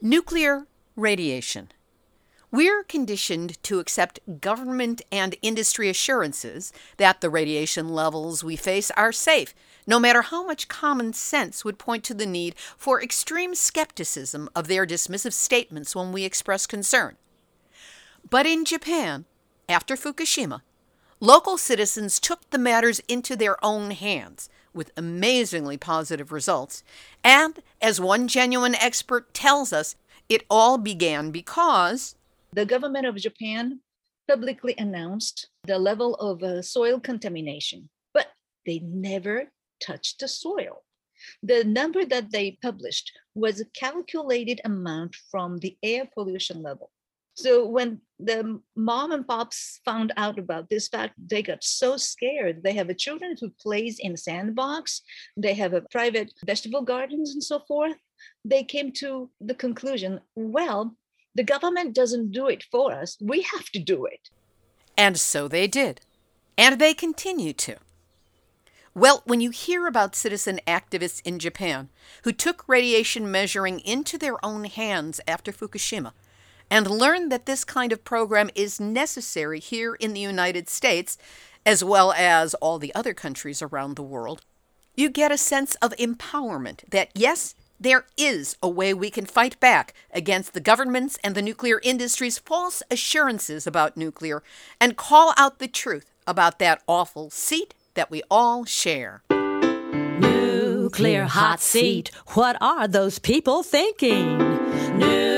Nuclear radiation. We're conditioned to accept government and industry assurances that the radiation levels we face are safe, no matter how much common sense would point to the need for extreme skepticism of their dismissive statements when we express concern. But in Japan, after Fukushima, local citizens took the matters into their own hands with amazingly positive results. And as one genuine expert tells us, it all began because the government of Japan publicly announced the level of uh, soil contamination, but they never touched the soil. The number that they published was a calculated amount from the air pollution level. So when the mom and pops found out about this fact, they got so scared. They have children who plays in sandbox. They have a private vegetable gardens and so forth. They came to the conclusion, well, the government doesn't do it for us. We have to do it. And so they did. And they continue to. Well, when you hear about citizen activists in Japan who took radiation measuring into their own hands after Fukushima, and learn that this kind of program is necessary here in the United States, as well as all the other countries around the world, you get a sense of empowerment that, yes, there is a way we can fight back against the government's and the nuclear industry's false assurances about nuclear and call out the truth about that awful seat that we all share. Nuclear hot seat. What are those people thinking? Nuclear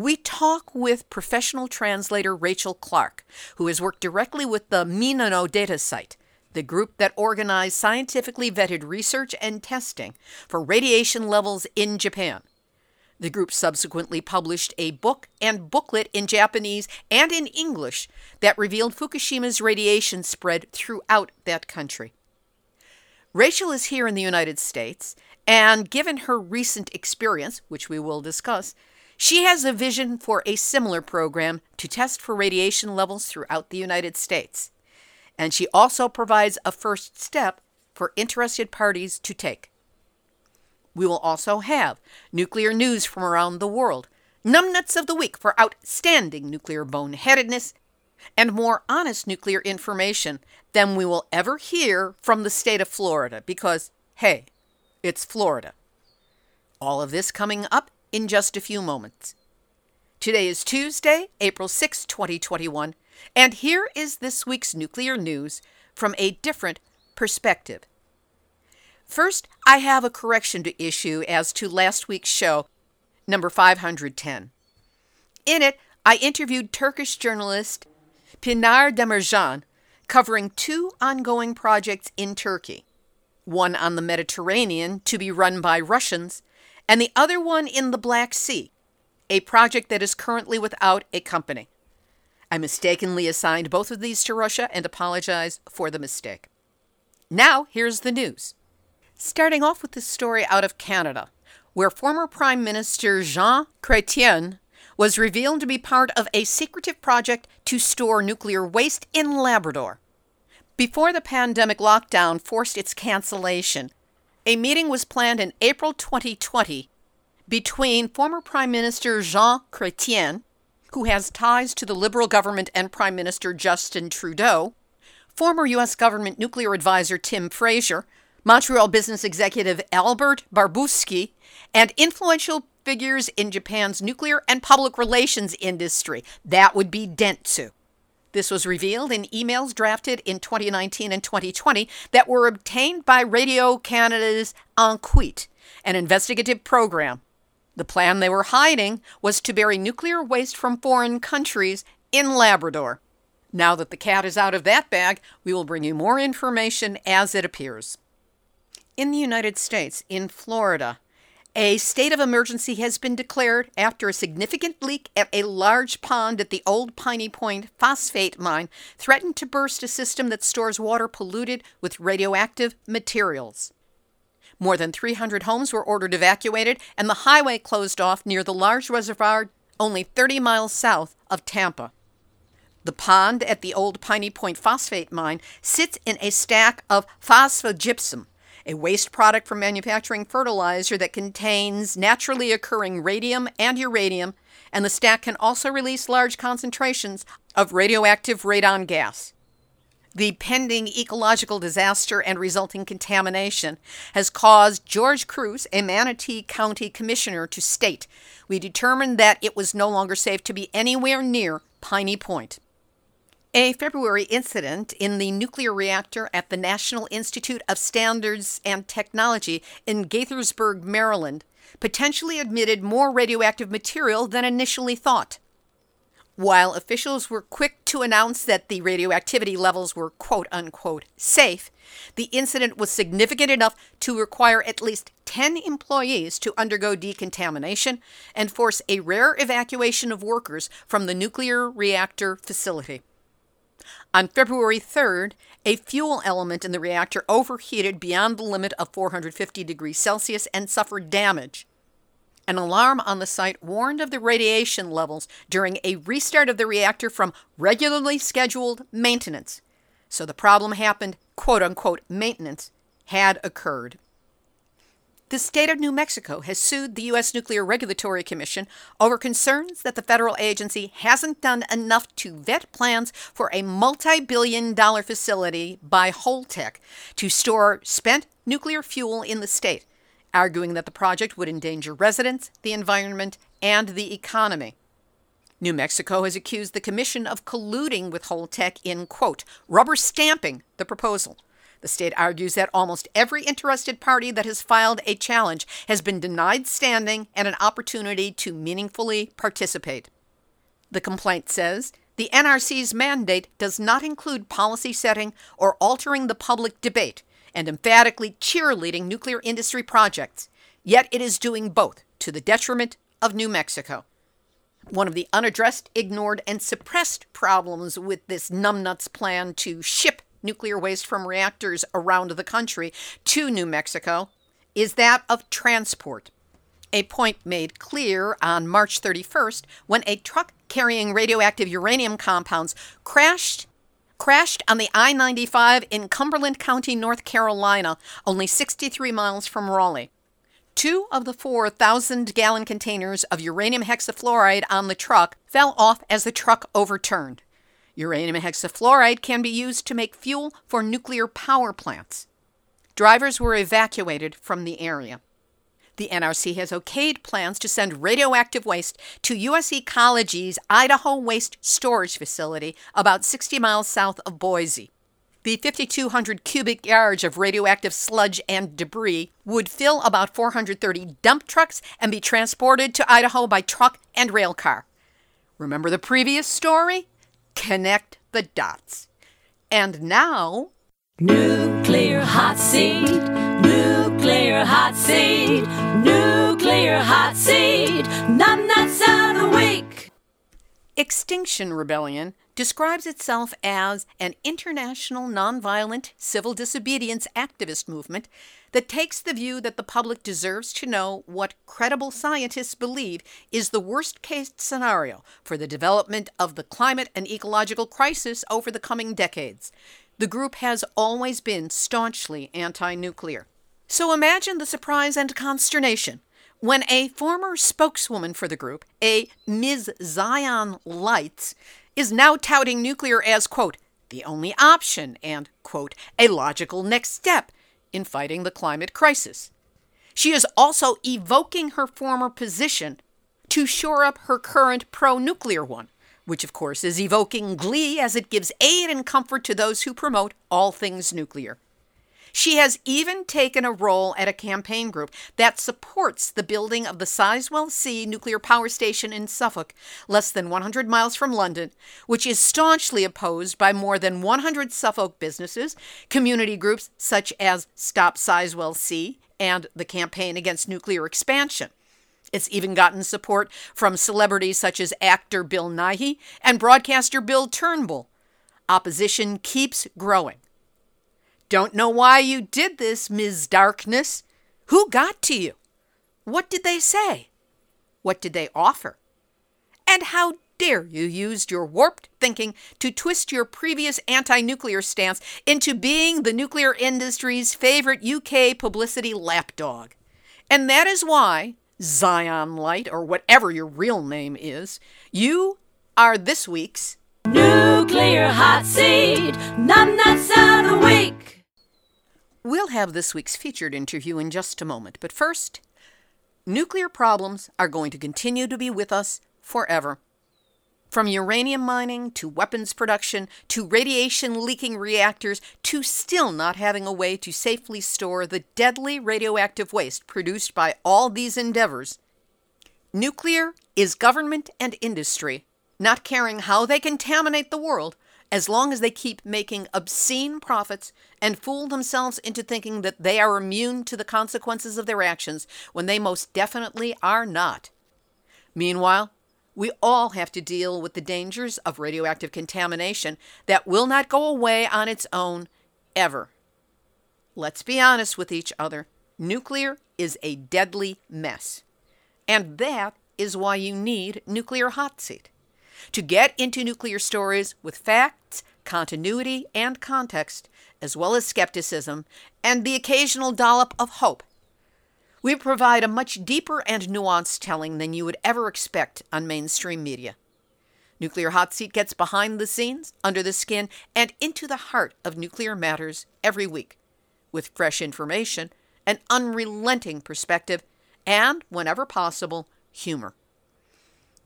we talk with professional translator Rachel Clark, who has worked directly with the Minna no data site, the group that organized scientifically vetted research and testing for radiation levels in Japan. The group subsequently published a book and booklet in Japanese and in English that revealed Fukushima's radiation spread throughout that country. Rachel is here in the United States, and given her recent experience, which we will discuss, she has a vision for a similar program to test for radiation levels throughout the United States. And she also provides a first step for interested parties to take. We will also have nuclear news from around the world, numbnuts of the week for outstanding nuclear boneheadedness, and more honest nuclear information than we will ever hear from the state of Florida because, hey, it's Florida. All of this coming up in just a few moments. Today is Tuesday, April 6, 2021, and here is this week's nuclear news from a different perspective. First, I have a correction to issue as to last week's show, number 510. In it, I interviewed Turkish journalist Pinar Demircan covering two ongoing projects in Turkey one on the Mediterranean to be run by Russians, and the other one in the Black Sea, a project that is currently without a company. I mistakenly assigned both of these to Russia and apologize for the mistake. Now, here's the news. Starting off with this story out of Canada, where former Prime Minister Jean Chrétien was revealed to be part of a secretive project to store nuclear waste in Labrador. Before the pandemic lockdown forced its cancellation, a meeting was planned in April 2020 between former Prime Minister Jean Chrétien, who has ties to the Liberal government and Prime Minister Justin Trudeau, former U.S. government nuclear advisor Tim Fraser, Montreal business executive Albert Barbusky, and influential figures in Japan's nuclear and public relations industry. That would be Dentsu. This was revealed in emails drafted in 2019 and 2020 that were obtained by Radio Canada's Enquete, an investigative program. The plan they were hiding was to bury nuclear waste from foreign countries in Labrador. Now that the cat is out of that bag, we will bring you more information as it appears. In the United States, in Florida, a state of emergency has been declared after a significant leak at a large pond at the old Piney Point phosphate mine threatened to burst a system that stores water polluted with radioactive materials. More than 300 homes were ordered evacuated, and the highway closed off near the large reservoir only 30 miles south of Tampa. The pond at the old Piney Point phosphate mine sits in a stack of phosphogypsum a waste product from manufacturing fertilizer that contains naturally occurring radium and uranium, and the stack can also release large concentrations of radioactive radon gas. The pending ecological disaster and resulting contamination has caused George Kruse, a Manatee County commissioner, to state, We determined that it was no longer safe to be anywhere near Piney Point. A February incident in the nuclear reactor at the National Institute of Standards and Technology in Gaithersburg, Maryland, potentially admitted more radioactive material than initially thought. While officials were quick to announce that the radioactivity levels were quote unquote safe, the incident was significant enough to require at least 10 employees to undergo decontamination and force a rare evacuation of workers from the nuclear reactor facility. On February 3rd, a fuel element in the reactor overheated beyond the limit of 450 degrees Celsius and suffered damage. An alarm on the site warned of the radiation levels during a restart of the reactor from regularly scheduled maintenance. So the problem happened, quote unquote, maintenance had occurred. The state of New Mexico has sued the U.S. Nuclear Regulatory Commission over concerns that the federal agency hasn't done enough to vet plans for a multi billion dollar facility by Holtec to store spent nuclear fuel in the state, arguing that the project would endanger residents, the environment, and the economy. New Mexico has accused the commission of colluding with Holtec in, quote, rubber stamping the proposal. The state argues that almost every interested party that has filed a challenge has been denied standing and an opportunity to meaningfully participate. The complaint says the NRC's mandate does not include policy setting or altering the public debate and emphatically cheerleading nuclear industry projects, yet it is doing both to the detriment of New Mexico. One of the unaddressed, ignored, and suppressed problems with this numbnuts plan to ship nuclear waste from reactors around the country to New Mexico is that of transport. A point made clear on March 31st when a truck carrying radioactive uranium compounds crashed crashed on the I-95 in Cumberland County, North Carolina, only 63 miles from Raleigh. Two of the 4,000 gallon containers of uranium hexafluoride on the truck fell off as the truck overturned. Uranium hexafluoride can be used to make fuel for nuclear power plants. Drivers were evacuated from the area. The NRC has okayed plans to send radioactive waste to U.S. Ecology's Idaho Waste Storage Facility, about 60 miles south of Boise. The 5,200 cubic yards of radioactive sludge and debris would fill about 430 dump trucks and be transported to Idaho by truck and rail car. Remember the previous story? Connect the dots. And now, Nuclear hot seat, nuclear hot seat, nuclear hot seat, numbnuts of the week. Extinction Rebellion describes itself as an international nonviolent civil disobedience activist movement that takes the view that the public deserves to know what credible scientists believe is the worst case scenario for the development of the climate and ecological crisis over the coming decades. The group has always been staunchly anti nuclear. So imagine the surprise and consternation when a former spokeswoman for the group, a Ms. Zion Lights, is now touting nuclear as, quote, the only option and, quote, a logical next step in fighting the climate crisis. She is also evoking her former position to shore up her current pro nuclear one, which of course is evoking glee as it gives aid and comfort to those who promote all things nuclear. She has even taken a role at a campaign group that supports the building of the Sizewell C nuclear power station in Suffolk, less than 100 miles from London, which is staunchly opposed by more than 100 Suffolk businesses, community groups such as Stop Sizewell C and the Campaign Against Nuclear Expansion. It's even gotten support from celebrities such as actor Bill Nighy and broadcaster Bill Turnbull. Opposition keeps growing. Don't know why you did this, Ms. Darkness. Who got to you? What did they say? What did they offer? And how dare you use your warped thinking to twist your previous anti nuclear stance into being the nuclear industry's favorite UK publicity lapdog? And that is why, Zion Light, or whatever your real name is, you are this week's Nuclear Hot Seat, numbnuts of the week. We'll have this week's featured interview in just a moment, but first, nuclear problems are going to continue to be with us forever. From uranium mining to weapons production to radiation leaking reactors to still not having a way to safely store the deadly radioactive waste produced by all these endeavors, nuclear is government and industry not caring how they contaminate the world as long as they keep making obscene profits and fool themselves into thinking that they are immune to the consequences of their actions when they most definitely are not. Meanwhile, we all have to deal with the dangers of radioactive contamination that will not go away on its own ever. Let's be honest with each other. Nuclear is a deadly mess. And that is why you need Nuclear Hot Seat to get into nuclear stories with facts, continuity, and context, as well as skepticism and the occasional dollop of hope. We provide a much deeper and nuanced telling than you would ever expect on mainstream media. Nuclear Hot Seat gets behind the scenes, under the skin, and into the heart of nuclear matters every week, with fresh information, an unrelenting perspective, and, whenever possible, humor.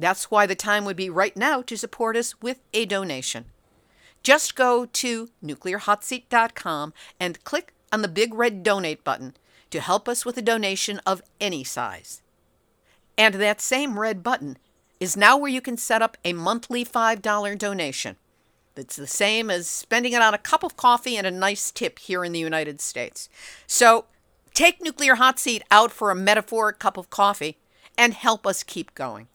That's why the time would be right now to support us with a donation. Just go to nuclearhotseat.com and click on the big red donate button to help us with a donation of any size. And that same red button is now where you can set up a monthly $5 donation. That's the same as spending it on a cup of coffee and a nice tip here in the United States. So take Nuclear Hot Seat out for a metaphoric cup of coffee and help us keep going.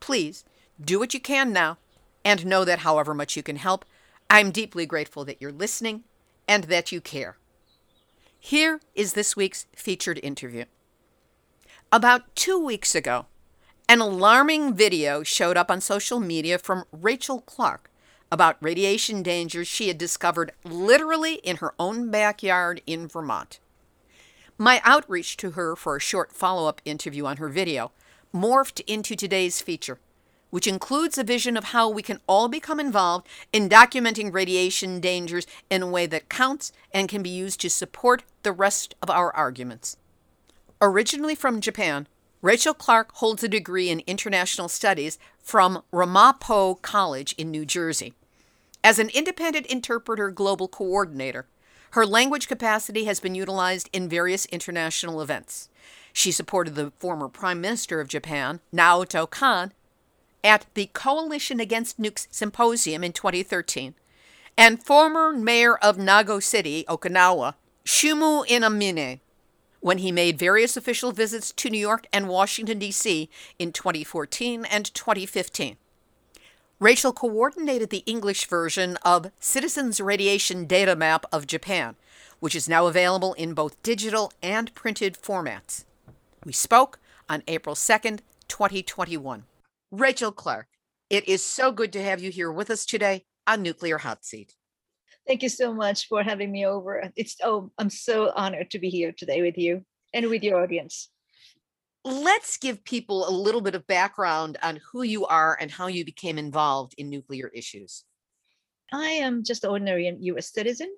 Please do what you can now and know that however much you can help, I'm deeply grateful that you're listening and that you care. Here is this week's featured interview. About two weeks ago, an alarming video showed up on social media from Rachel Clark about radiation dangers she had discovered literally in her own backyard in Vermont. My outreach to her for a short follow up interview on her video morphed into today's feature, which includes a vision of how we can all become involved in documenting radiation dangers in a way that counts and can be used to support the rest of our arguments. Originally from Japan, Rachel Clark holds a degree in international studies from Ramapo College in New Jersey. As an independent interpreter global coordinator, her language capacity has been utilized in various international events. She supported the former Prime Minister of Japan, Naoto Kan, at the Coalition Against Nukes Symposium in 2013, and former mayor of Nago City, Okinawa, Susumu Inamine, when he made various official visits to New York and Washington, D.C. in 2014 and 2015. Rachel coordinated the English version of Citizens Radiation Data Map of Japan, which is now available in both digital and printed formats. We spoke on April 2nd, 2021. Rachel Clark, it is so good to have you here with us today on Nuclear Hot Seat. Thank you so much for having me over. It's oh, I'm so honored to be here today with you and with your audience. Let's give people a little bit of background on who you are and how you became involved in nuclear issues. I am just an ordinary US citizen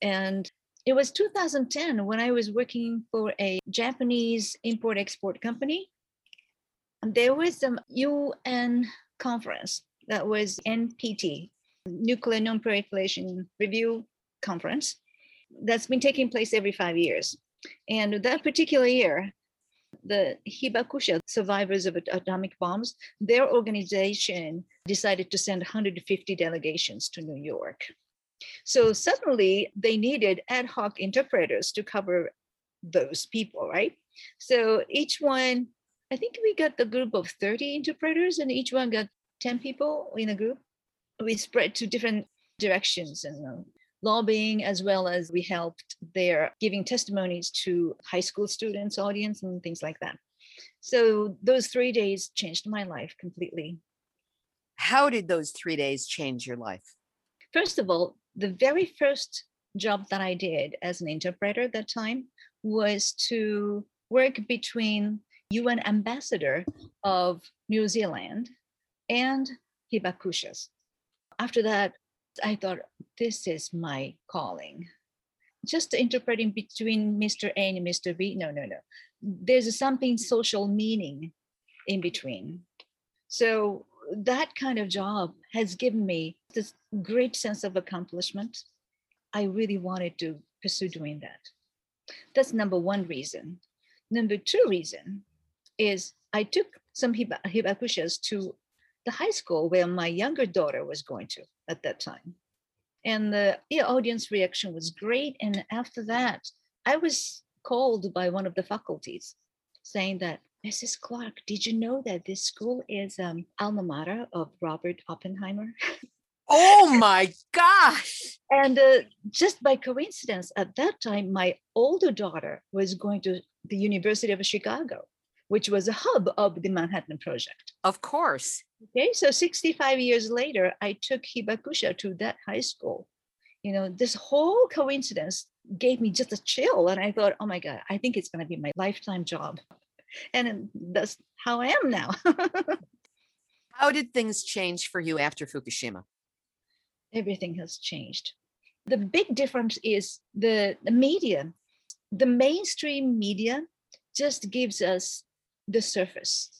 and it was 2010 when I was working for a Japanese import export company. There was some UN conference That was NPT, Nuclear Non-Proliferation Review Conference. That's been taking place every five years. And that particular year, the Hibakusha survivors of atomic bombs, their organization decided to send 150 delegations to New York. So suddenly they needed ad hoc interpreters to cover those people, right? So each one, I think we got the group of 30 interpreters, and each one got 10 people in a group. We spread to different directions and uh, lobbying, as well as we helped there giving testimonies to high school students, audience, and things like that. So those three days changed my life completely. How did those three days change your life? First of all, the very first job that I did as an interpreter at that time was to work between UN ambassador of New Zealand and Hibakushas. After that, I thought, this is my calling. Just interpreting between Mr. A and Mr. B, no, no, no. There's something social meaning in between. So that kind of job has given me this great sense of accomplishment. I really wanted to pursue doing that. That's number one reason. Number two reason is I took some hibakushas to the high school where my younger daughter was going to at that time. And the yeah, audience reaction was great. And after that, I was called by one of the faculties saying that, Mrs. Clark, did you know that this school is um, alma mater of Robert Oppenheimer? Oh my gosh. And uh, just by coincidence, at that time, my older daughter was going to the University of Chicago, which was a hub of the Manhattan Project. Of course. Okay, so 65 years later, I took Hibakusha to that high school. You know, this whole coincidence gave me just a chill. And I thought, oh my God, I think it's going to be my lifetime job. And that's how I am now. how did things change for you after Fukushima? everything has changed. The big difference is the, the media. The mainstream media just gives us the surface.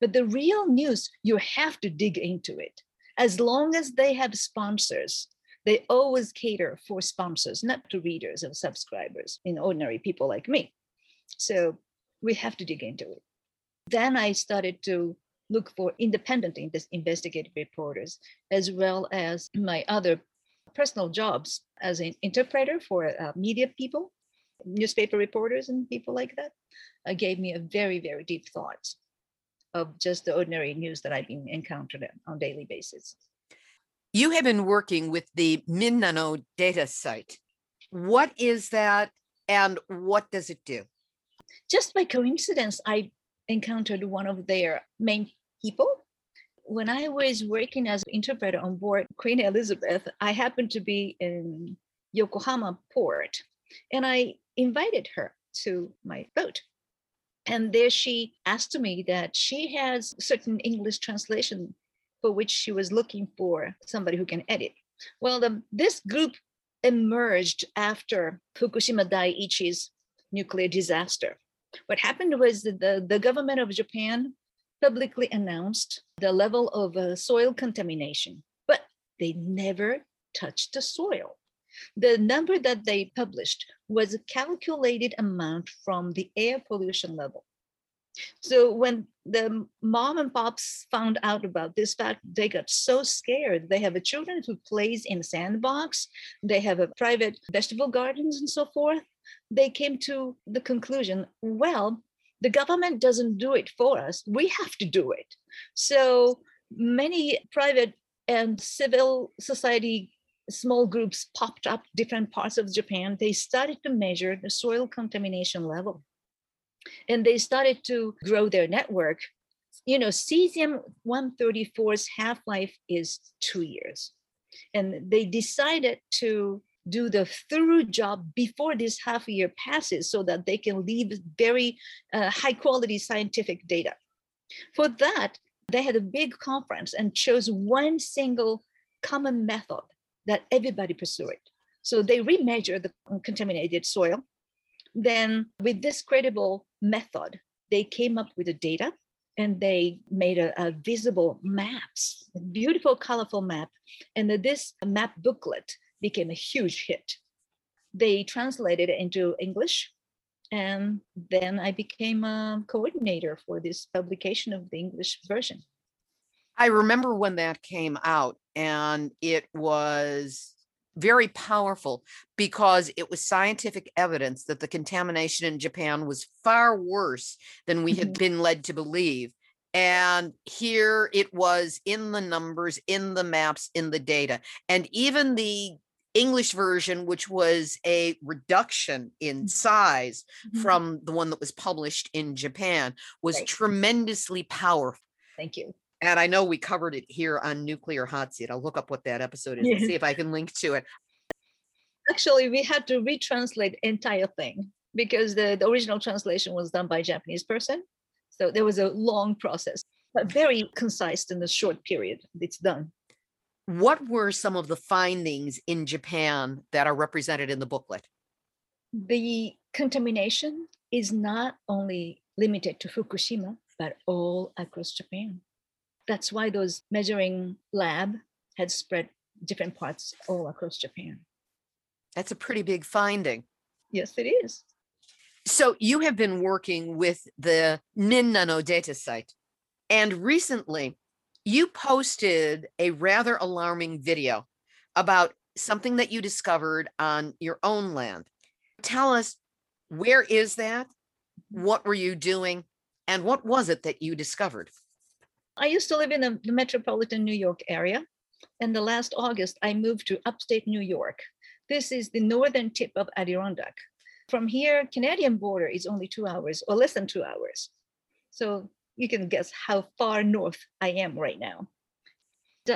But the real news, you have to dig into it. As long as they have sponsors, they always cater for sponsors, not to readers and subscribers, in ordinary people like me. So we have to dig into it. Then I started to look for independent investigative reporters, as well as my other personal jobs as an interpreter for uh, media people, newspaper reporters, and people like that. Uh, gave me a very, very deep thought of just the ordinary news that I've been encountered on daily basis. You have been working with the Minna no data site. What is that and what does it do? Just by coincidence, I encountered one of their main people. When I was working as an interpreter on board Queen Elizabeth, I happened to be in Yokohama port and I invited her to my boat. And there she asked me that she has certain English translation for which she was looking for somebody who can edit. Well, the, this group emerged after Fukushima Daiichi's nuclear disaster. What happened was that the, the government of Japan publicly announced the level of uh, soil contamination, but they never touched the soil. The number that they published was a calculated amount from the air pollution level. So when the mom and pops found out about this fact, they got so scared. They have children who plays in sandbox. They have a private vegetable gardens and so forth. They came to the conclusion, well, the government doesn't do it for us we have to do it so many private and civil society small groups popped up different parts of japan they started to measure the soil contamination level and they started to grow their network you know cesium 134's half-life is two years and they decided to do the thorough job before this half year passes so that they can leave very uh, high quality scientific data. For that, they had a big conference and chose one single common method that everybody pursued. So they remeasured the contaminated soil. Then, with this credible method, they came up with the data and they made a, a visible maps, a beautiful, colorful map. And this map booklet became a huge hit. They translated it into English and then I became a coordinator for this publication of the English version. I remember when that came out, and it was very powerful because it was scientific evidence that the contamination in Japan was far worse than we had Mhm. been led to believe. And here it was in the numbers, in the maps, in the data. And even the English version, which was a reduction in size Mhm. from the one that was published in Japan, was Right. tremendously powerful. Thank you. And I know we covered it here on Nuclear Hot Seat. I'll look up what that episode is and see if I can link to it. Actually, we had to retranslate entire thing because the, the original translation was done by a Japanese person. So there was a long process, but very concise in a short period. It's done. What were some of the findings in Japan that are represented in the booklet? The contamination is not only limited to Fukushima, but all across Japan. That's why those measuring lab had spread different parts all across Japan. That's a pretty big finding. Yes, it is. So you have been working with the Minna no data site. And recently you posted a rather alarming video about something that you discovered on your own land. Tell us where is that? What were you doing? And what was it that you discovered? I used to live in the the metropolitan New York area. And the last August, I moved to upstate New York. This is the northern tip of Adirondack. From here, Canadian border is only two hours or less than two hours. So you can guess how far north I am right now.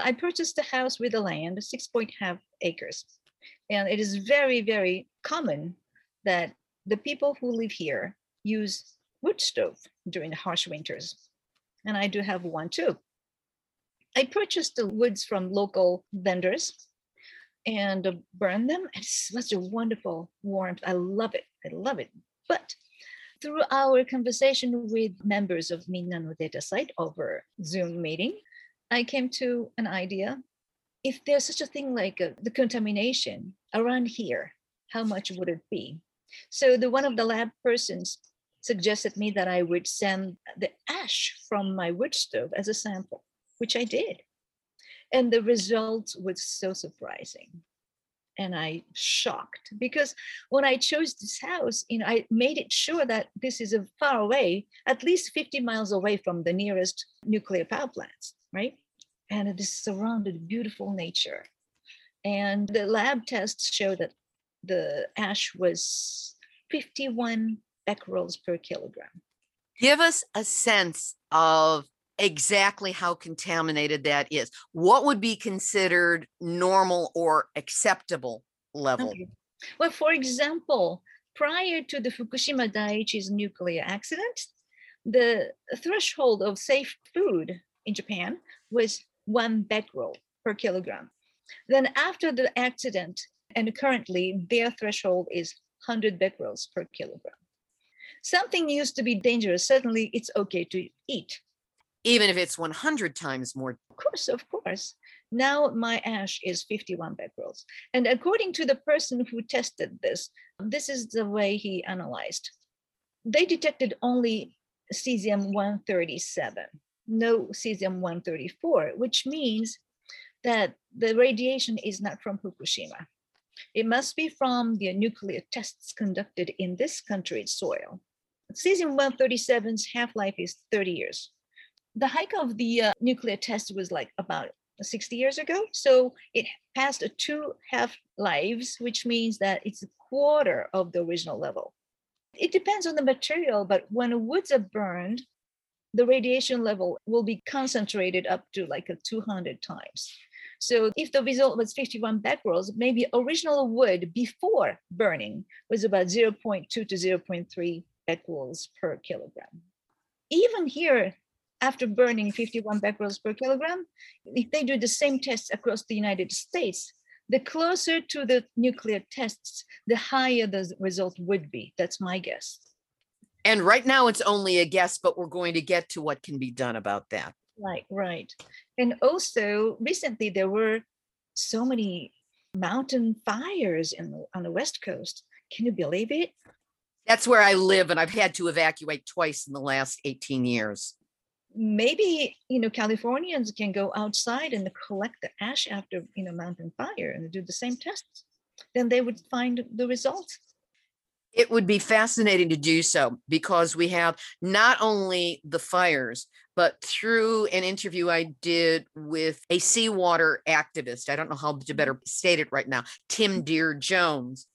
I purchased a house with the land, 6.5 acres. And it is very, very common that the people who live here use wood stove during the harsh winters and I do have one too. I purchased the woods from local vendors and uh, burned them. It's such a wonderful warmth. I love it. I love it. But through our conversation with members of Minna Data Site over Zoom meeting, I came to an idea. If there's such a thing like uh, the contamination around here, how much would it be? So the one of the lab persons suggested me that I would send the ash from my wood stove as a sample, which I did. And the result was so surprising. And I shocked because when I chose this house, you know, I made it sure that this is a far away, at least 50 miles away from the nearest nuclear power plants, right? And it is surrounded beautiful nature. And the lab tests show that the ash was 51 becquerels per kilogram. Give us a sense of exactly how contaminated that is. What would be considered normal or acceptable level? Okay. Well, for example, prior to the Fukushima Daiichi's nuclear accident, the threshold of safe food in Japan was one becquerel per kilogram. Then after the accident, and currently their threshold is 100 becquerels per kilogram. Something used to be dangerous, suddenly it's okay to eat. Even if it's 100 times more. Of course, of course. Now my ash is 51 becquerels. And according to the person who tested this, this is the way he analyzed. They detected only cesium 137, no cesium 134, which means that the radiation is not from Fukushima. It must be from the nuclear tests conducted in this country's soil. Cesium 137's half life is 30 years. The height of the uh, nuclear test was like about 60 years ago. So it passed two half lives, which means that it's a quarter of the original level. It depends on the material, but when woods are burned, the radiation level will be concentrated up to like a 200 times. So if the result was 51 becquerels, maybe original wood before burning was about 0.2 to 0.3 becquerels per kilogram. Even here, after burning 51 becquerels per kilogram, if they do the same tests across the United States, the closer to the nuclear tests, the higher the result would be. That's my guess. And right now it's only a guess, but we're going to get to what can be done about that. Right, right. And also recently there were so many mountain fires in the, on the west coast. Can you believe it? That's where I live, and I've had to evacuate twice in the last 18 years. Maybe you know Californians can go outside and collect the ash after you know mountain fire and do the same tests. Then they would find the results. It would be fascinating to do so because we have not only the fires, but through an interview I did with a seawater activist, I don't know how to better mm-hmm. state it right now, Tim mm-hmm. Deere-Jones,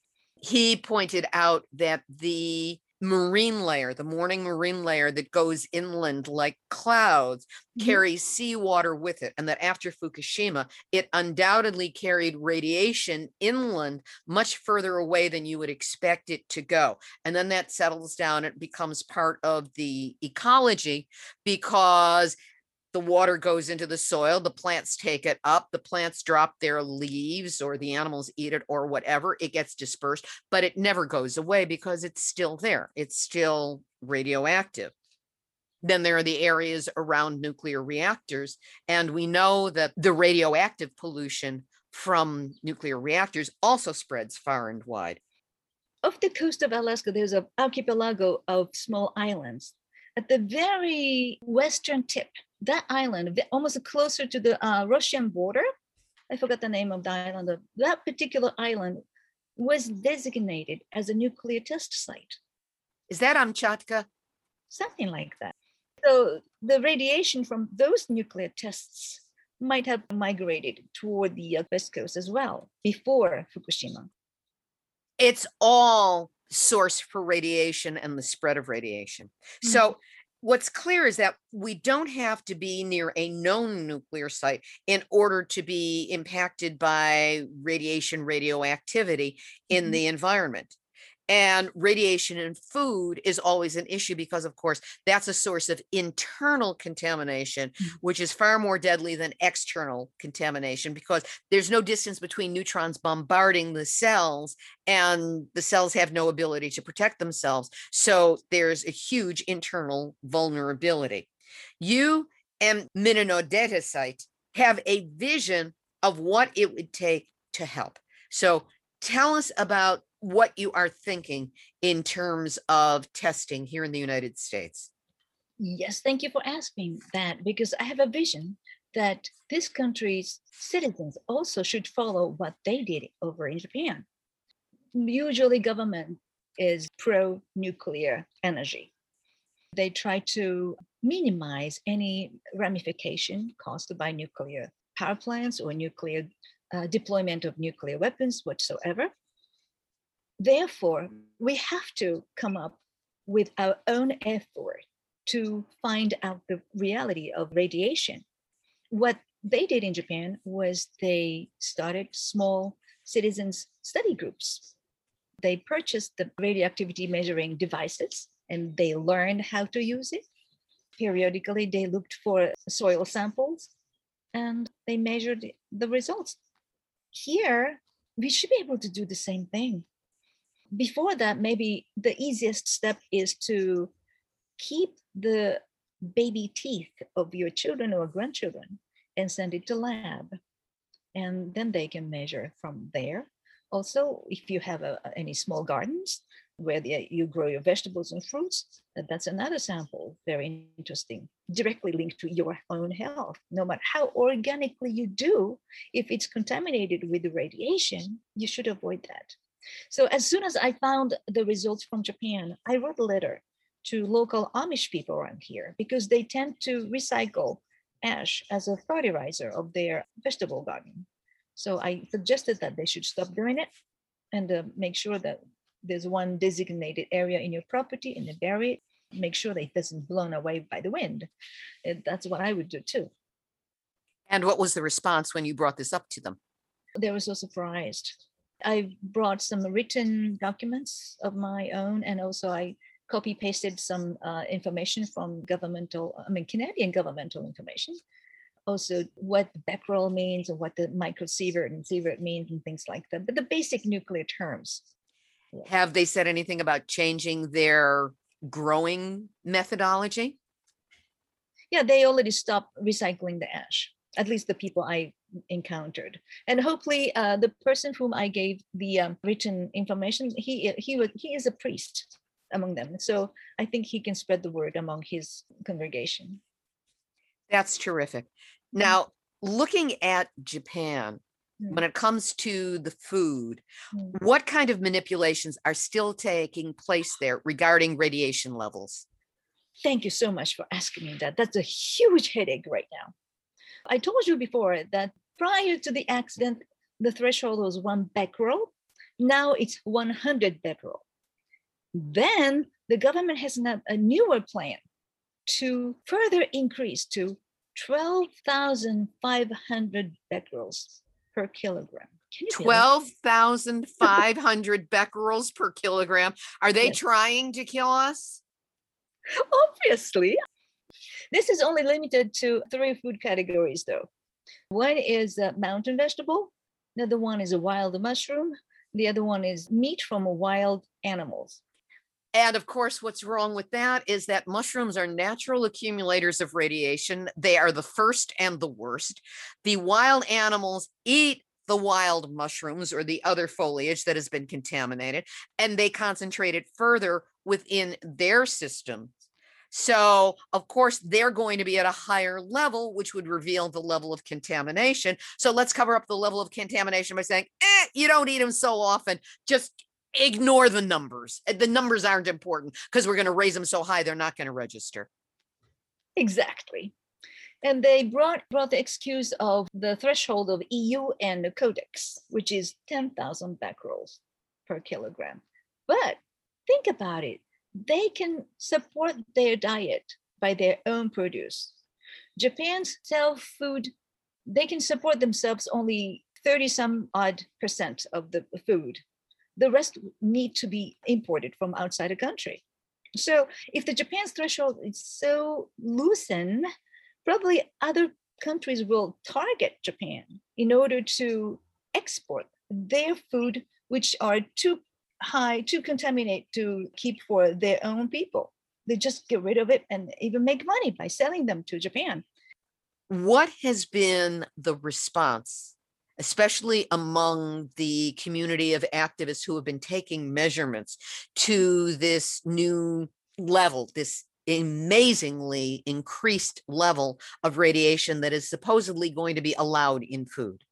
he pointed out that the marine layer, the morning marine layer that goes inland like clouds, mm-hmm. carries seawater with it. And that after Fukushima, it undoubtedly carried radiation inland much further away than you would expect it to go. And then that settles down, it becomes part of the ecology because the water goes into the soil, the plants take it up, the plants drop their leaves or the animals eat it or whatever, it gets dispersed, but it never goes away because it's still there. It's still radioactive. Then there are the areas around nuclear reactors. And we know that the radioactive pollution from nuclear reactors also spreads far and wide. Off the coast of Alaska, there's an archipelago of small islands. At the very western tip that island, almost closer to the uh, Russian border, I forgot the name of the island. That particular island was designated as a nuclear test site. Is that Amchitka? Something like that. So the radiation from those nuclear tests might have migrated toward the uh, west coast as well before Fukushima. It's all source for radiation and the spread of radiation. Mm-hmm. So what's clear is that we don't have to be near a known nuclear site in order to be impacted by radiation radioactivity in mm-hmm. the environment and radiation in food is always an issue because of course that's a source of internal contamination mm-hmm. which is far more deadly than external contamination because there's no distance between neutrons bombarding the cells and the cells have no ability to protect themselves. So there's a huge internal vulnerability. You and Minna no Data have a vision of what it would take to help. So tell us about what you are thinking in terms of testing here in the United States. Yes, thank you for asking that because I have a vision that this country's citizens also should follow what they did over in Japan. Usually, government is pro nuclear energy. They try to minimize any ramification caused by nuclear power plants or nuclear uh, deployment of nuclear weapons whatsoever. Therefore, we have to come up with our own effort to find out the reality of radiation. What they did in Japan was they started small citizens study groups. They purchased the radioactivity measuring devices and they learned how to use it. Periodically, they looked for soil samples and they measured the results. Here, we should be able to do the same thing before that, maybe the easiest step is to keep the baby teeth of your children or grandchildren and send it to lab. And then they can measure from there. Also, if you have a, any small gardens where the, you grow your vegetables and fruits, that's another sample, very interesting, directly linked to your own health. No matter how organically you do, if it's contaminated with radiation, you should avoid that. So as soon as I found the results from Japan, I wrote a letter to local Amish people around here because they tend to recycle ash as a fertilizer of their vegetable garden. So I suggested that they should stop doing it and uh, make sure that there's one designated area in your property and bury it. Make sure that it doesn't blown away by the wind. And that's what I would do too. And what was the response when you brought this up to them? They were so surprised. I brought some written documents of my own, and also I copy pasted some uh, information from governmental, I mean, Canadian governmental information. Also, what the becquerel means and what the microsievert and sievert means and things like that, but the basic nuclear terms. Have they said anything about changing their growing methodology? Yeah, they already stopped recycling the ash, at least the people I encountered. And hopefully uh, the person whom I gave the um, written information, he, he, was, he is a priest among them. So I think he can spread the word among his congregation. That's terrific. Now, looking at Japan, Mm. when it comes to the food, Mm. what kind of manipulations are still taking place there regarding radiation levels? Thank you so much for asking me that. That's a huge headache right now. I told you before that prior to the accident, the threshold was one becquerel. Now it's 100 becquerel. Then the government has a newer plan to further increase to 12,500 becquerels per kilogram. Can you 12,500 becquerels per kilogram. Are they Yes. trying to kill us? Obviously. This is only limited to three food categories, though. One is a mountain vegetable, the other one is a wild mushroom, the other one is meat from wild animals. And of course, what's wrong with that is that mushrooms are natural accumulators of radiation. They are the first and the worst. The wild animals eat the wild mushrooms or the other foliage that has been contaminated, and they concentrate it further within their system. So, of course, they're going to be at a higher level, which would reveal the level of contamination. So, let's cover up the level of contamination by saying, eh, you don't eat them so often. Just ignore the numbers. Uh, The numbers aren't important because we're going to raise them so high, they're not going to register. Exactly. And they brought, brought the excuse of the threshold of EU and the Codex, which is 10,000 becquerels per kilogram. But think about it they can support their diet by their own produce. Japan's self food, they can support themselves only 30 some odd percent of the food. The rest need to be imported from outside the country. So if the Japan's threshold is so loosened, probably other countries will target Japan in order to export their food, which are too high, too contaminated to keep for their own people. They just get rid of it and even make money by selling them to Japan. What has been the response, especially among the community of activists who have been taking measurements to this new level, this amazingly increased level of radiation that is supposedly going to be allowed in food?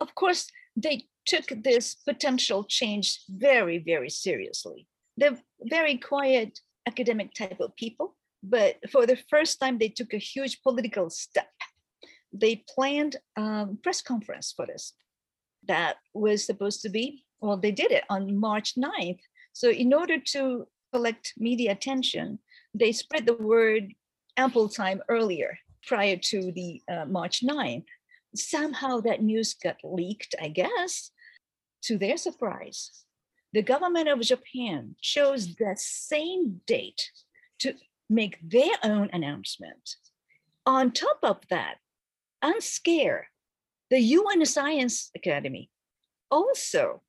Of course, they took this potential change very, very seriously. They're very quiet academic type of people, but for the first time, they took a huge political step. They planned a press conference for this that was supposed to be, well, they did it on March 9th. So, in order to collect media attention, they spread the word ample time earlier prior to the uh, March 9th. Somehow that news got leaked, I guess. To their surprise, the government of Japan chose that same date to make their own announcement. On top of that, UNSCEAR, the UN Science Academy, also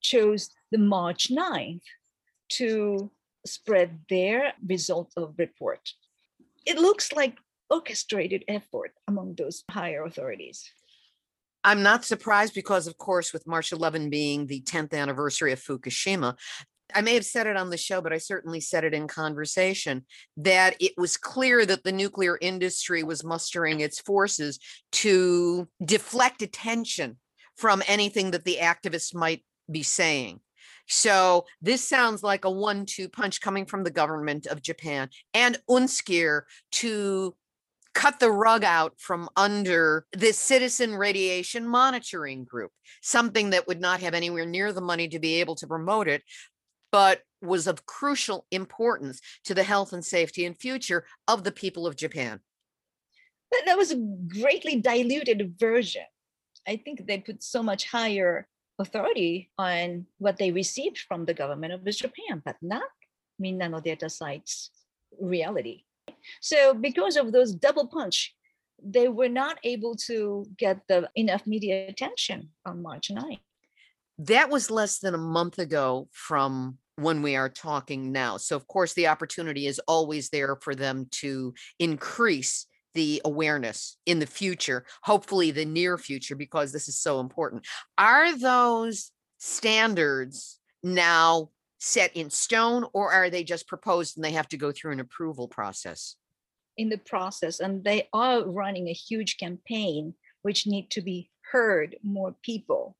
chose the March 9th to spread their result of report. It looks like orchestrated effort among those higher authorities. I'm not surprised because, of course, with March 11 being the 10th anniversary of Fukushima, I may have said it on the show, but I certainly said it in conversation that it was clear that the nuclear industry was mustering its forces to deflect attention from anything that the activists might be saying. So this sounds like a one-two punch coming from the government of Japan and UNSCEAR to cut the rug out from under this citizen radiation monitoring group, something that would not have anywhere near the money to be able to promote it, but was of crucial importance to the health and safety and future of the people of Japan. But that was a greatly diluted version. I think they put so much higher authority on what they received from the government of Japan, but not Minna no Data Site's reality. So because of those double punch, they were not able to get the enough media attention on March 9th. That was less than a month ago from when we are talking now. So, of course, the opportunity is always there for them to increase the awareness in the future, hopefully the near future, because this is so important. Are those standards now set in stone or are they just proposed and they have to go through an approval process? In the process, and they are running a huge campaign which need to be heard more people,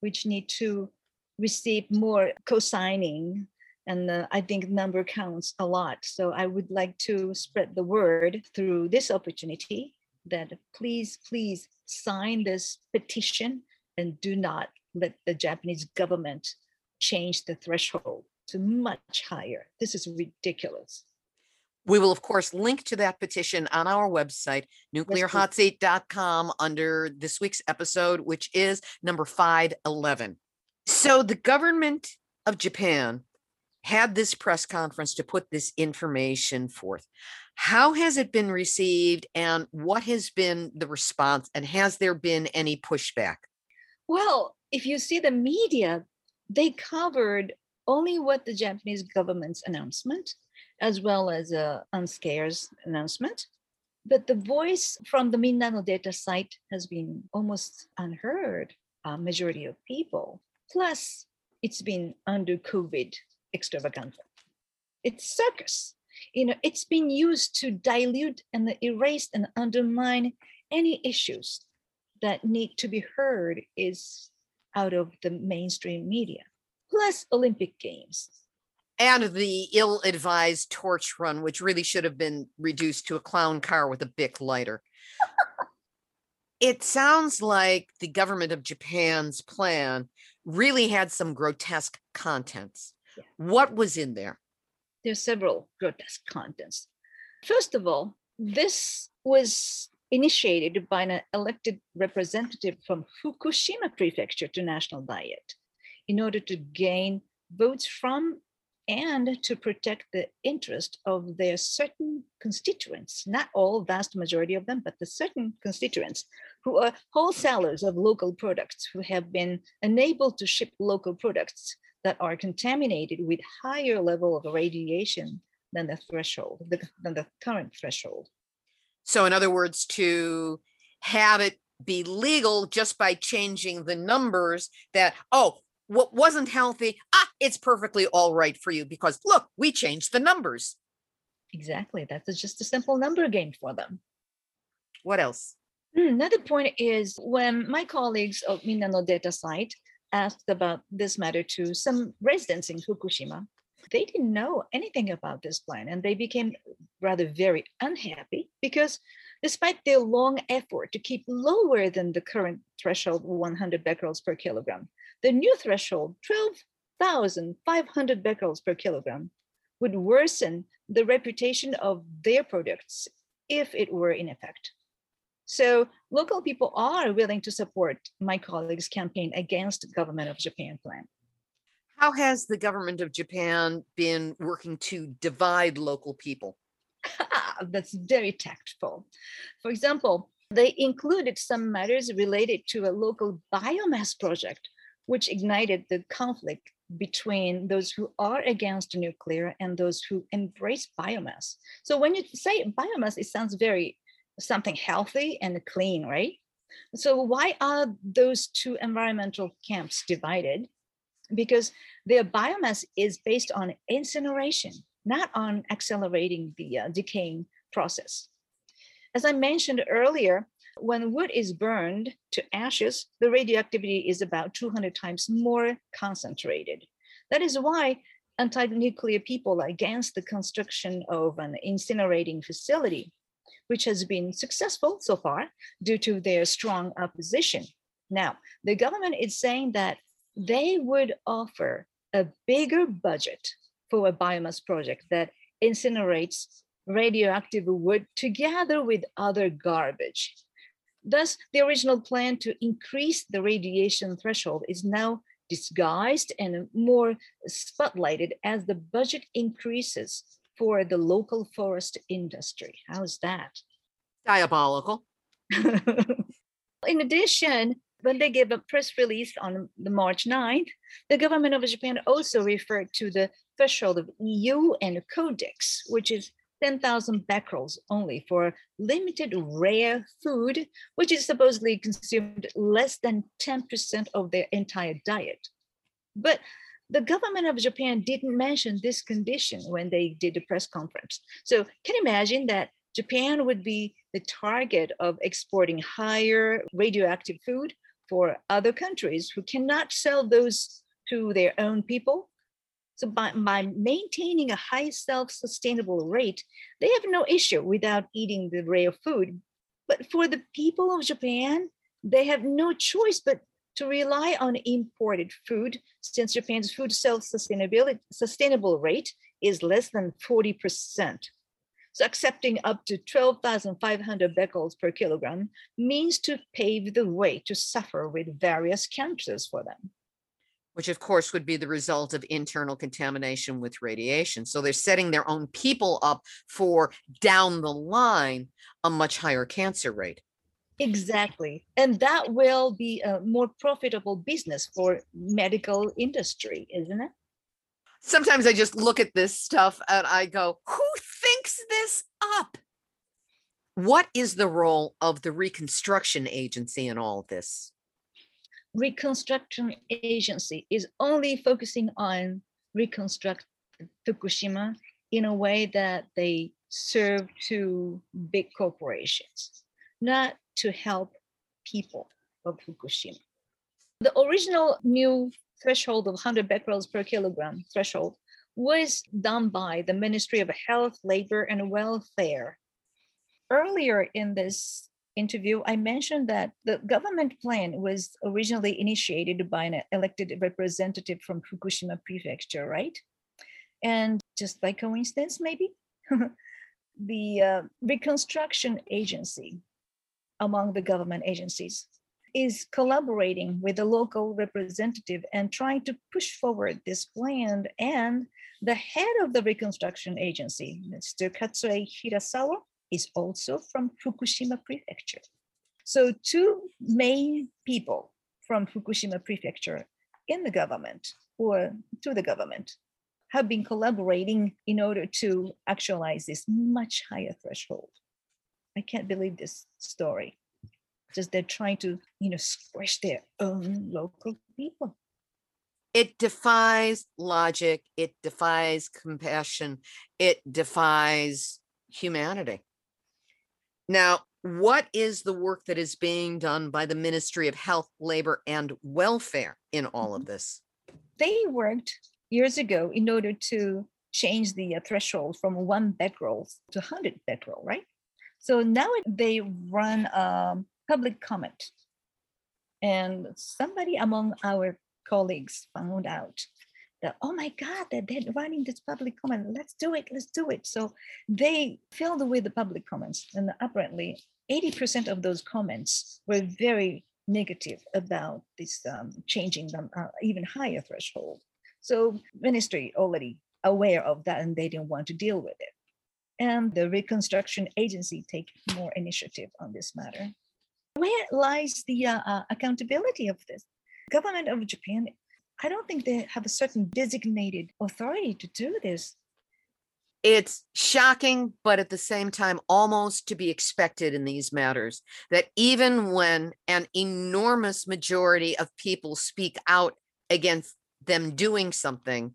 which need to receive more co-signing and uh, i think number counts a lot so i would like to spread the word through this opportunity that please please sign this petition and do not let the japanese government change the threshold to much higher this is ridiculous we will, of course, link to that petition on our website, nuclearhotseat.com, under this week's episode, which is number 511. So, the government of Japan had this press conference to put this information forth. How has it been received, and what has been the response? And has there been any pushback? Well, if you see the media, they covered only what the Japanese government's announcement as well as a UNSCEAR's announcement. But the voice from the Minna data site has been almost unheard, a majority of people. Plus, it's been under COVID extravaganza. It's circus. You know, it's been used to dilute and erase and undermine any issues that need to be heard is out of the mainstream media. Plus Olympic Games and the ill-advised torch run, which really should have been reduced to a clown car with a Bic lighter. it sounds like the government of Japan's plan really had some grotesque contents. Yeah. What was in there? There's several grotesque contents. First of all, this was initiated by an elected representative from Fukushima Prefecture to National Diet in order to gain votes from and to protect the interest of their certain constituents, not all, vast majority of them, but the certain constituents who are wholesalers of local products who have been unable to ship local products that are contaminated with higher level of radiation than the threshold, the, than the current threshold. So in other words, to have it be legal just by changing the numbers that, oh, what wasn't healthy, ah, it's perfectly all right for you because look, we changed the numbers. Exactly. That's just a simple number game for them. What else? Hmm, another point is when my colleagues of Minna no Data site asked about this matter to some residents in Fukushima, they didn't know anything about this plan and they became rather very unhappy because despite their long effort to keep lower than the current threshold 100 becquerels per kilogram, the new threshold, 12,500 becquerels per kilogram, would worsen the reputation of their products if it were in effect. So local people are willing to support my colleague's campaign against the government of Japan plan. How has the government of Japan been working to divide local people? That's very tactful. For example, they included some matters related to a local biomass project which ignited the conflict between those who are against nuclear and those who embrace biomass. So when you say biomass, it sounds very something healthy and clean, right? So why are those two environmental camps divided? Because their biomass is based on incineration, not on accelerating the uh, decaying process. As I mentioned earlier, when wood is burned to ashes, the radioactivity is about 200 times more concentrated. That is why anti-nuclear people are against the construction of an incinerating facility, which has been successful so far due to their strong opposition. Now, the government is saying that they would offer a bigger budget for a biomass project that incinerates radioactive wood together with other garbage Thus, the original plan to increase the radiation threshold is now disguised and more spotlighted as the budget increases for the local forest industry. How's that? Diabolical. In addition, when they gave a press release on the March 9th, the government of Japan also referred to the threshold of EU and Codex, which is 10,000 becquerels only for limited rare food, which is supposedly consumed less than 10% of their entire diet. But the government of Japan didn't mention this condition when they did the press conference. So can you imagine that Japan would be the target of exporting higher radioactive food for other countries who cannot sell those to their own people? So by, by maintaining a high self-sustainable rate, they have no issue without eating the rare food. But for the people of Japan, they have no choice but to rely on imported food since Japan's food self-sustainability sustainable rate is less than 40%. So accepting up to 12,500 becquerels per kilogram means to pave the way to suffer with various cancers for them. Which of course would be the result of internal contamination with radiation. So they're setting their own people up for down the line a much higher cancer rate. Exactly. And that will be a more profitable business for medical industry, isn't it? Sometimes I just look at this stuff and I go, who thinks this up? What is the role of the Reconstruction Agency in all this? Reconstruction Agency is only focusing on reconstruct Fukushima in a way that they serve to big corporations, not to help people of Fukushima. The original new threshold of 100 becquerels per kilogram threshold was done by the Ministry of Health, Labor, and Welfare. Earlier in this interview, I mentioned that the government plan was originally initiated by an elected representative from Fukushima Prefecture, right? And just by coincidence, maybe, the uh, Reconstruction Agency among the government agencies is collaborating with the local representative and trying to push forward this plan. And the head of the reconstruction agency, Mr. Katsuei Hirasawa, is also from Fukushima Prefecture. So two main people from Fukushima Prefecture in the government or to the government have been collaborating in order to actualize this much higher threshold. I can't believe this story. Just they're trying to, you know, squish their own local people. It defies logic, it defies compassion, it defies humanity. Now, what is the work that is being done by the Ministry of Health, Labor, and Welfare in all of mm-hmm. this? They worked years ago in order to change the uh, threshold from one becquerel to 100 becquerel right? So now they run a public comment. And somebody among our colleagues found out that, oh my God, that they're running this public comment. Let's do it, let's do it. So they filled with the public comments. And apparently 80% of those comments were very negative about this um, changing them uh, even higher threshold. So ministry already aware of that and they didn't want to deal with it and the reconstruction agency take more initiative on this matter. Where lies the uh, uh, accountability of this? Government of Japan, I don't think they have a certain designated authority to do this. It's shocking, but at the same time, almost to be expected in these matters that even when an enormous majority of people speak out against them doing something,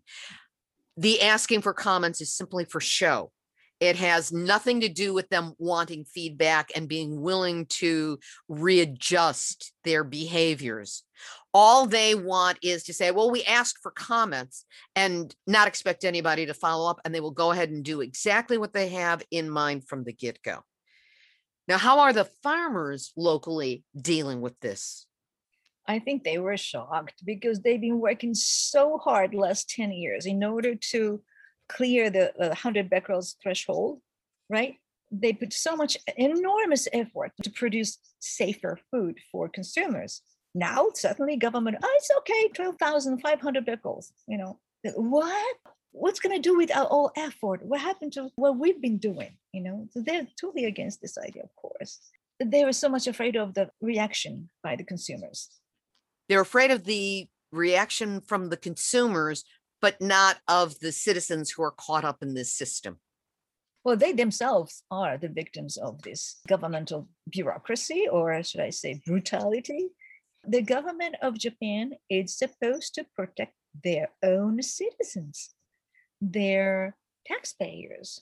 the asking for comments is simply for show it has nothing to do with them wanting feedback and being willing to readjust their behaviors. All they want is to say, well, we asked for comments and not expect anybody to follow up, and they will go ahead and do exactly what they have in mind from the get go. Now, how are the farmers locally dealing with this? I think they were shocked because they've been working so hard last 10 years in order to clear the 100 becquerels threshold, right? They put so much enormous effort to produce safer food for consumers. Now suddenly government, oh, it's okay, 12,500 becquerels, you know, what? What's going to do with our all effort? What happened to what we've been doing? You know, so they're totally against this idea, of course. they were so much afraid of the reaction by the consumers. They're afraid of the reaction from the consumers, but not of the citizens who are caught up in this system. Well, they themselves are the victims of this governmental bureaucracy, or should I say, brutality. The government of Japan is supposed to protect their own citizens, their taxpayers,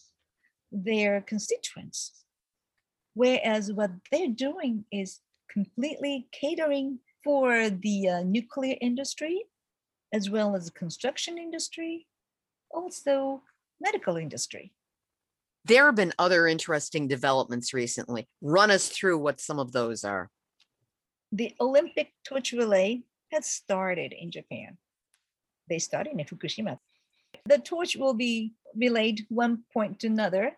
their constituents. Whereas what they're doing is completely catering for the uh, nuclear industry, as well as the construction industry, also medical industry. There have been other interesting developments recently. Run us through what some of those are. The Olympic torch relay has started in Japan. They started in Fukushima. The torch will be relayed one point to another.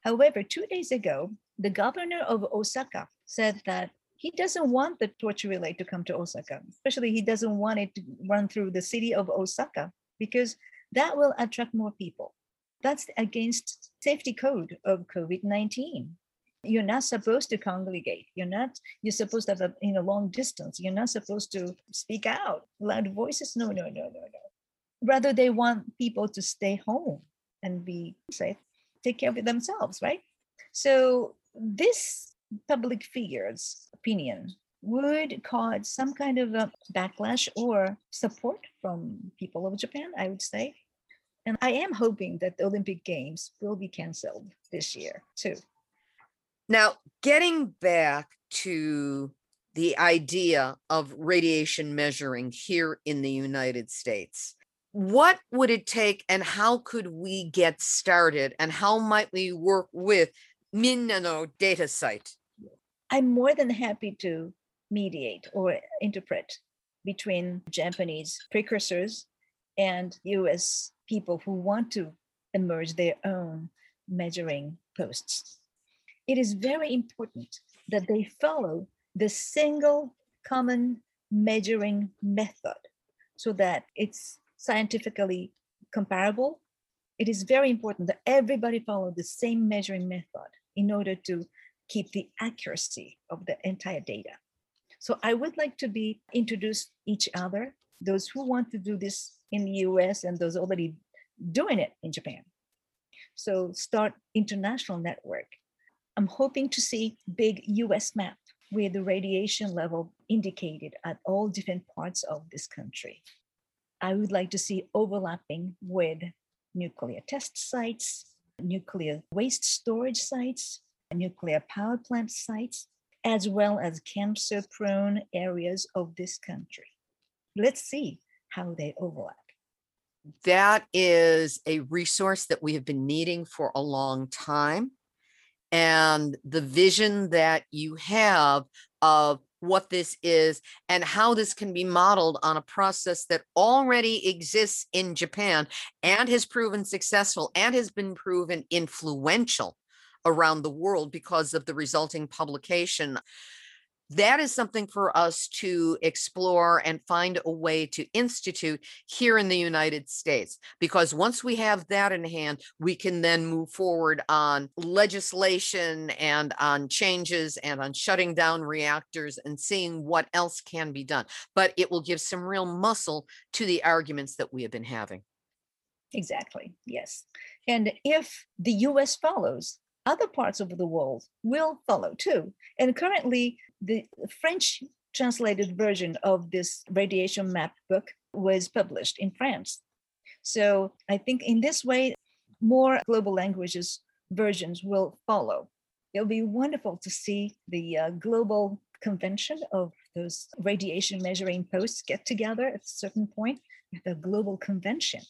However, two days ago, the governor of Osaka said that he doesn't want the torch relay to come to Osaka, especially he doesn't want it to run through the city of Osaka because that will attract more people. That's against safety code of COVID-19. You're not supposed to congregate. You're not, you're supposed to have a in a long distance. You're not supposed to speak out loud voices. No, no, no, no, no. Rather, they want people to stay home and be safe, take care of themselves, right? So this public figure's opinion would cause some kind of a backlash or support from people of Japan, I would say. And I am hoping that the Olympic Games will be canceled this year too. Now, getting back to the idea of radiation measuring here in the United States, what would it take and how could we get started and how might we work with Minna data site? I'm more than happy to mediate or interpret between Japanese precursors and US people who want to emerge their own measuring posts. It is very important that they follow the single common measuring method so that it's scientifically comparable. It is very important that everybody follow the same measuring method in order to keep the accuracy of the entire data. So I would like to be introduce each other, those who want to do this in the US and those already doing it in Japan. So start international network. I'm hoping to see big US map with the radiation level indicated at all different parts of this country. I would like to see overlapping with nuclear test sites, nuclear waste storage sites, nuclear power plant sites, as well as cancer prone areas of this country. Let's see how they overlap. That is a resource that we have been needing for a long time. And the vision that you have of what this is and how this can be modeled on a process that already exists in Japan and has proven successful and has been proven influential around the world because of the resulting publication that is something for us to explore and find a way to institute here in the United States. Because once we have that in hand, we can then move forward on legislation and on changes and on shutting down reactors and seeing what else can be done. But it will give some real muscle to the arguments that we have been having. Exactly, yes. And if the US follows, other parts of the world will follow too. And currently, the French translated version of this radiation map book was published in France. So I think in this way, more global languages versions will follow. It'll be wonderful to see the uh, global convention of those radiation measuring posts get together at a certain point at the global convention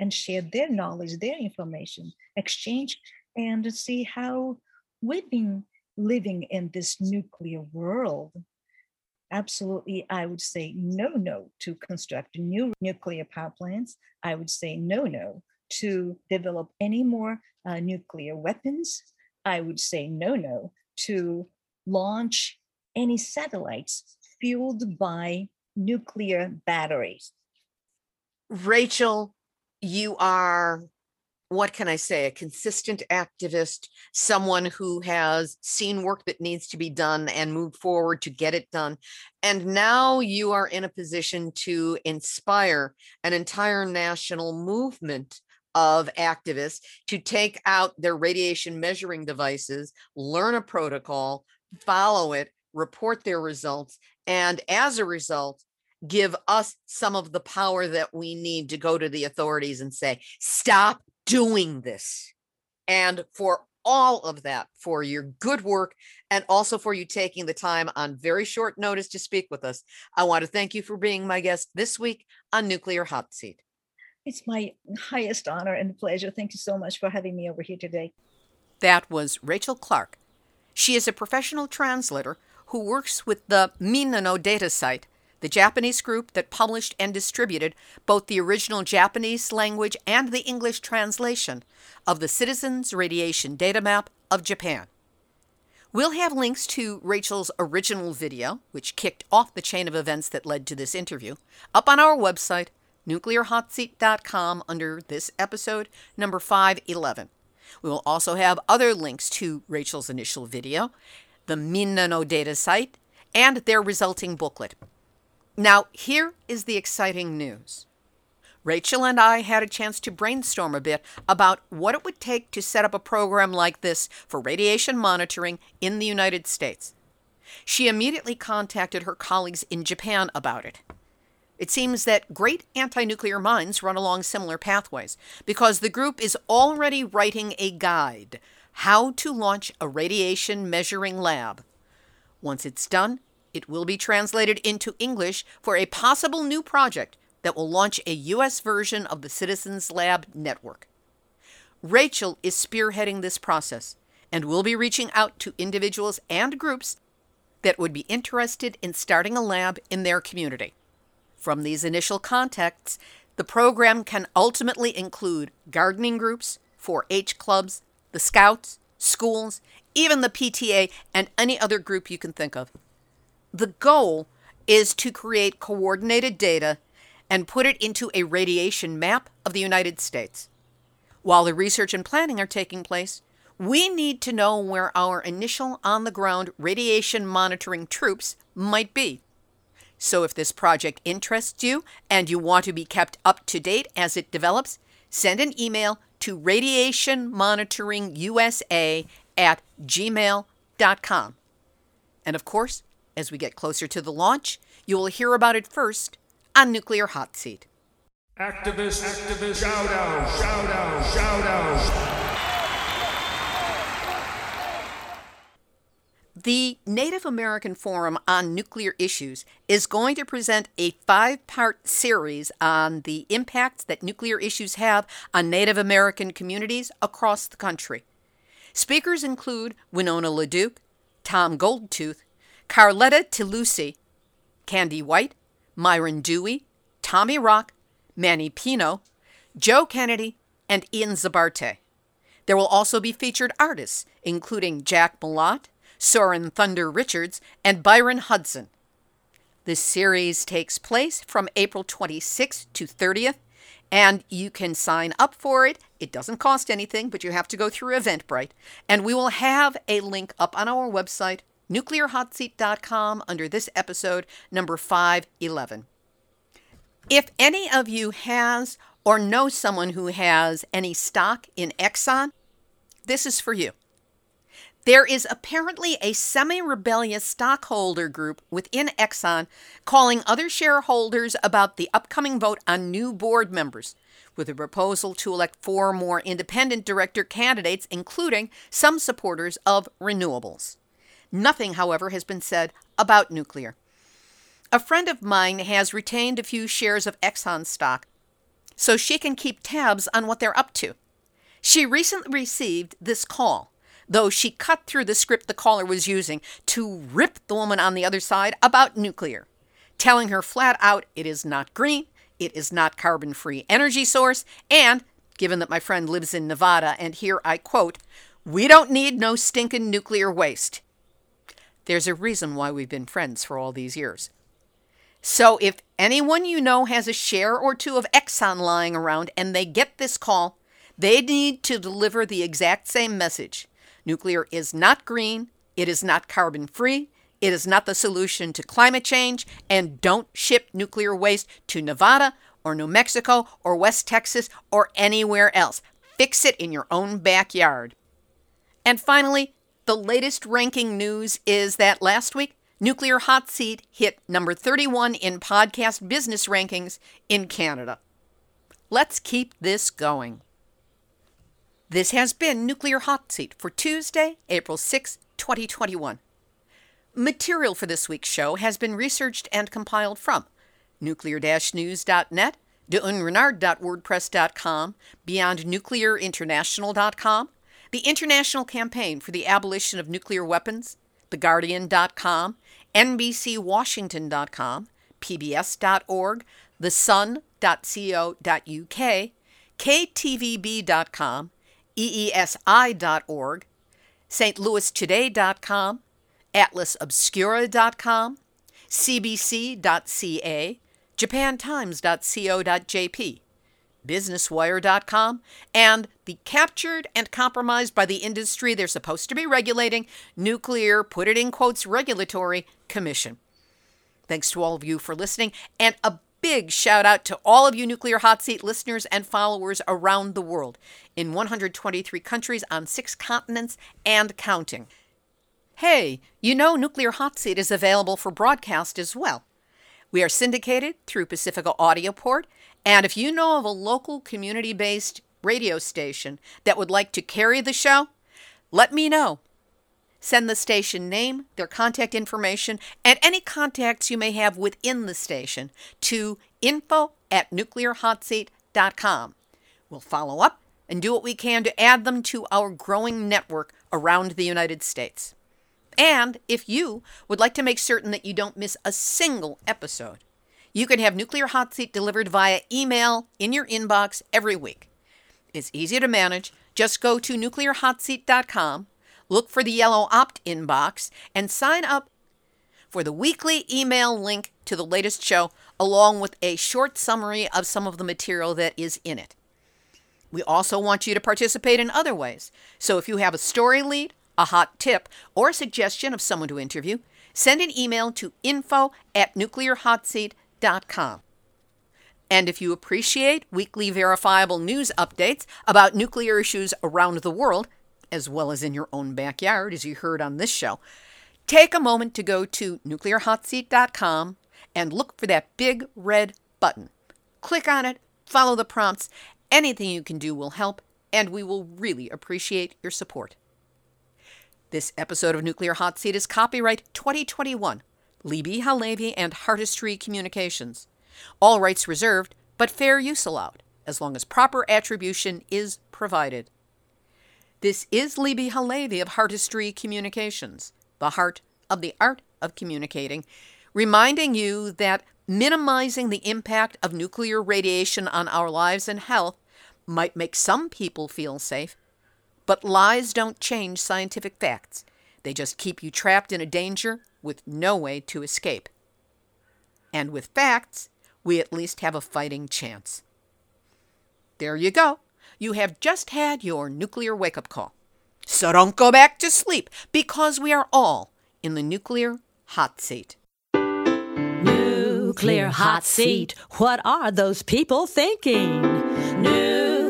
and share their knowledge, their information, exchange, and see how we've been living in this nuclear world, absolutely, I would say no, no to construct new nuclear power plants. I would say no, no to develop any more uh, nuclear weapons. I would say no, no to launch any satellites fueled by nuclear batteries. Rachel, you are what can I say, a consistent activist, someone who has seen work that needs to be done and moved forward to get it done. And now you are in a position to inspire an entire national movement of activists to take out their radiation measuring devices, learn a protocol, follow it, report their results, and as a result, give us some of the power that we need to go to the authorities and say, stop doing this. And for all of that, for your good work, and also for you taking the time on very short notice to speak with us, I want to thank you for being my guest this week on Nuclear Hot Seat. It's my highest honor and pleasure. Thank you so much for having me over here today. That was Rachel Clark. She is a professional translator who works with the Minna no data site the Japanese group that published and distributed both the original Japanese language and the English translation of the Citizens Radiation Data Map of Japan. We'll have links to Rachel's original video, which kicked off the chain of events that led to this interview, up on our website, nuclearhotseat.com, under this episode, number 511. We will also have other links to Rachel's initial video, the Minna no data site, and their resulting booklet. Now, here is the exciting news. Rachel and I had a chance to brainstorm a bit about what it would take to set up a program like this for radiation monitoring in the United States. She immediately contacted her colleagues in Japan about it. It seems that great anti nuclear minds run along similar pathways because the group is already writing a guide how to launch a radiation measuring lab. Once it's done, it will be translated into English for a possible new project that will launch a U.S. version of the Citizens Lab network. Rachel is spearheading this process and will be reaching out to individuals and groups that would be interested in starting a lab in their community. From these initial contacts, the program can ultimately include gardening groups, 4 H clubs, the Scouts, schools, even the PTA, and any other group you can think of. The goal is to create coordinated data and put it into a radiation map of the United States. While the research and planning are taking place, we need to know where our initial on the ground radiation monitoring troops might be. So, if this project interests you and you want to be kept up to date as it develops, send an email to radiationmonitoringusa at gmail.com. And of course, as we get closer to the launch, you will hear about it first on Nuclear Hot Seat. Activist, activist, shout out, shout out, shout out. The Native American Forum on Nuclear Issues is going to present a five part series on the impacts that nuclear issues have on Native American communities across the country. Speakers include Winona LaDuke, Tom Goldtooth, Carletta Tilousi, Kandi White, Myron Dewey, Tommy Rock, Manny Pino, Joe Kennedy, and Ian Zabarte. There will also be featured artists, including Jack Malotte, Soren Thunder Richards, and Byron Hudson. This series takes place from April 26th to 30th, and you can sign up for it. It doesn't cost anything, but you have to go through Eventbrite. And we will have a link up on our website, nuclearhotseat.com under this episode, number 511. If any of you has or know someone who has any stock in Exxon, this is for you. There is apparently a semi rebellious stockholder group within Exxon calling other shareholders about the upcoming vote on new board members, with a proposal to elect four more independent director candidates, including some supporters of renewables. Nothing, however, has been said about nuclear. A friend of mine has retained a few shares of Exxon stock so she can keep tabs on what they're up to. She recently received this call, though she cut through the script the caller was using to rip the woman on the other side about nuclear, telling her flat out it is not green, it is not carbon free energy source, and given that my friend lives in Nevada, and here I quote, we don't need no stinking nuclear waste. There's a reason why we've been friends for all these years. So if anyone you know has a share or two of Exxon lying around and they get this call, They need to deliver the exact same message. Nuclear is not green, it is not carbon free, it is not the solution to climate change, and don't ship nuclear waste to Nevada or New Mexico or West Texas or anywhere else. Fix it in your own backyard. And finally, the latest ranking news is that last week, Nuclear Hot Seat hit number 31 in podcast business rankings in Canada. Let's keep this going. This has been Nuclear Hot Seat for Tuesday, April 6, 2021. Material for this week's show has been researched and compiled from nuclear-news.net, dunrenard.wordpress.com, beyondnuclearinternational.com, the International Campaign for the Abolition of Nuclear Weapons, theguardian.com, nbcwashington.com, pbs.org, thesun.co.uk, ktvb.com, eesi.org, stlouistoday.com, atlasobscura.com, cbc.ca, japantimes.co.jp, businesswire.com, and the captured and compromised by the industry they're supposed to be regulating nuclear, put it in quotes, regulatory commission. Thanks to all of you for listening, and a big shout out to all of you Nuclear Hot Seat listeners and followers around the world in 123 countries on six continents and counting. Hey, you know Nuclear Hot Seat is available for broadcast as well. We are syndicated through Pacifica Audioport, and if you know of a local community based radio station that would like to carry the show, let me know. Send the station name, their contact information, and any contacts you may have within the station to info at nuclearhotseat.com. We'll follow up and do what we can to add them to our growing network around the United States. And if you would like to make certain that you don't miss a single episode, you can have Nuclear Hot Seat delivered via email in your inbox every week. It's easy to manage. Just go to nuclearhotseat.com, look for the yellow opt in box, and sign up for the weekly email link to the latest show, along with a short summary of some of the material that is in it. We also want you to participate in other ways. So if you have a story lead, a hot tip, or a suggestion of someone to interview, send an email to info at nuclearhotseat.com. And if you appreciate weekly verifiable news updates about nuclear issues around the world, as well as in your own backyard, as you heard on this show, take a moment to go to nuclearhotseat.com and look for that big red button. Click on it, follow the prompts. Anything you can do will help, and we will really appreciate your support. This episode of Nuclear Hot Seat is copyright 2021, Libbe HaLevy and Heartistry Communications. All rights reserved, but fair use allowed, as long as proper attribution is provided. This is Libbe HaLevy of Heartistry Communications, the heart of the art of communicating, reminding you that minimizing the impact of nuclear radiation on our lives and health might make some people feel safe, but lies don't change scientific facts. They just keep you trapped in a danger with no way to escape. And with facts, we at least have a fighting chance. There you go. You have just had your nuclear wake up call. So don't go back to sleep because we are all in the nuclear hot seat. Nuclear hot seat. What are those people thinking?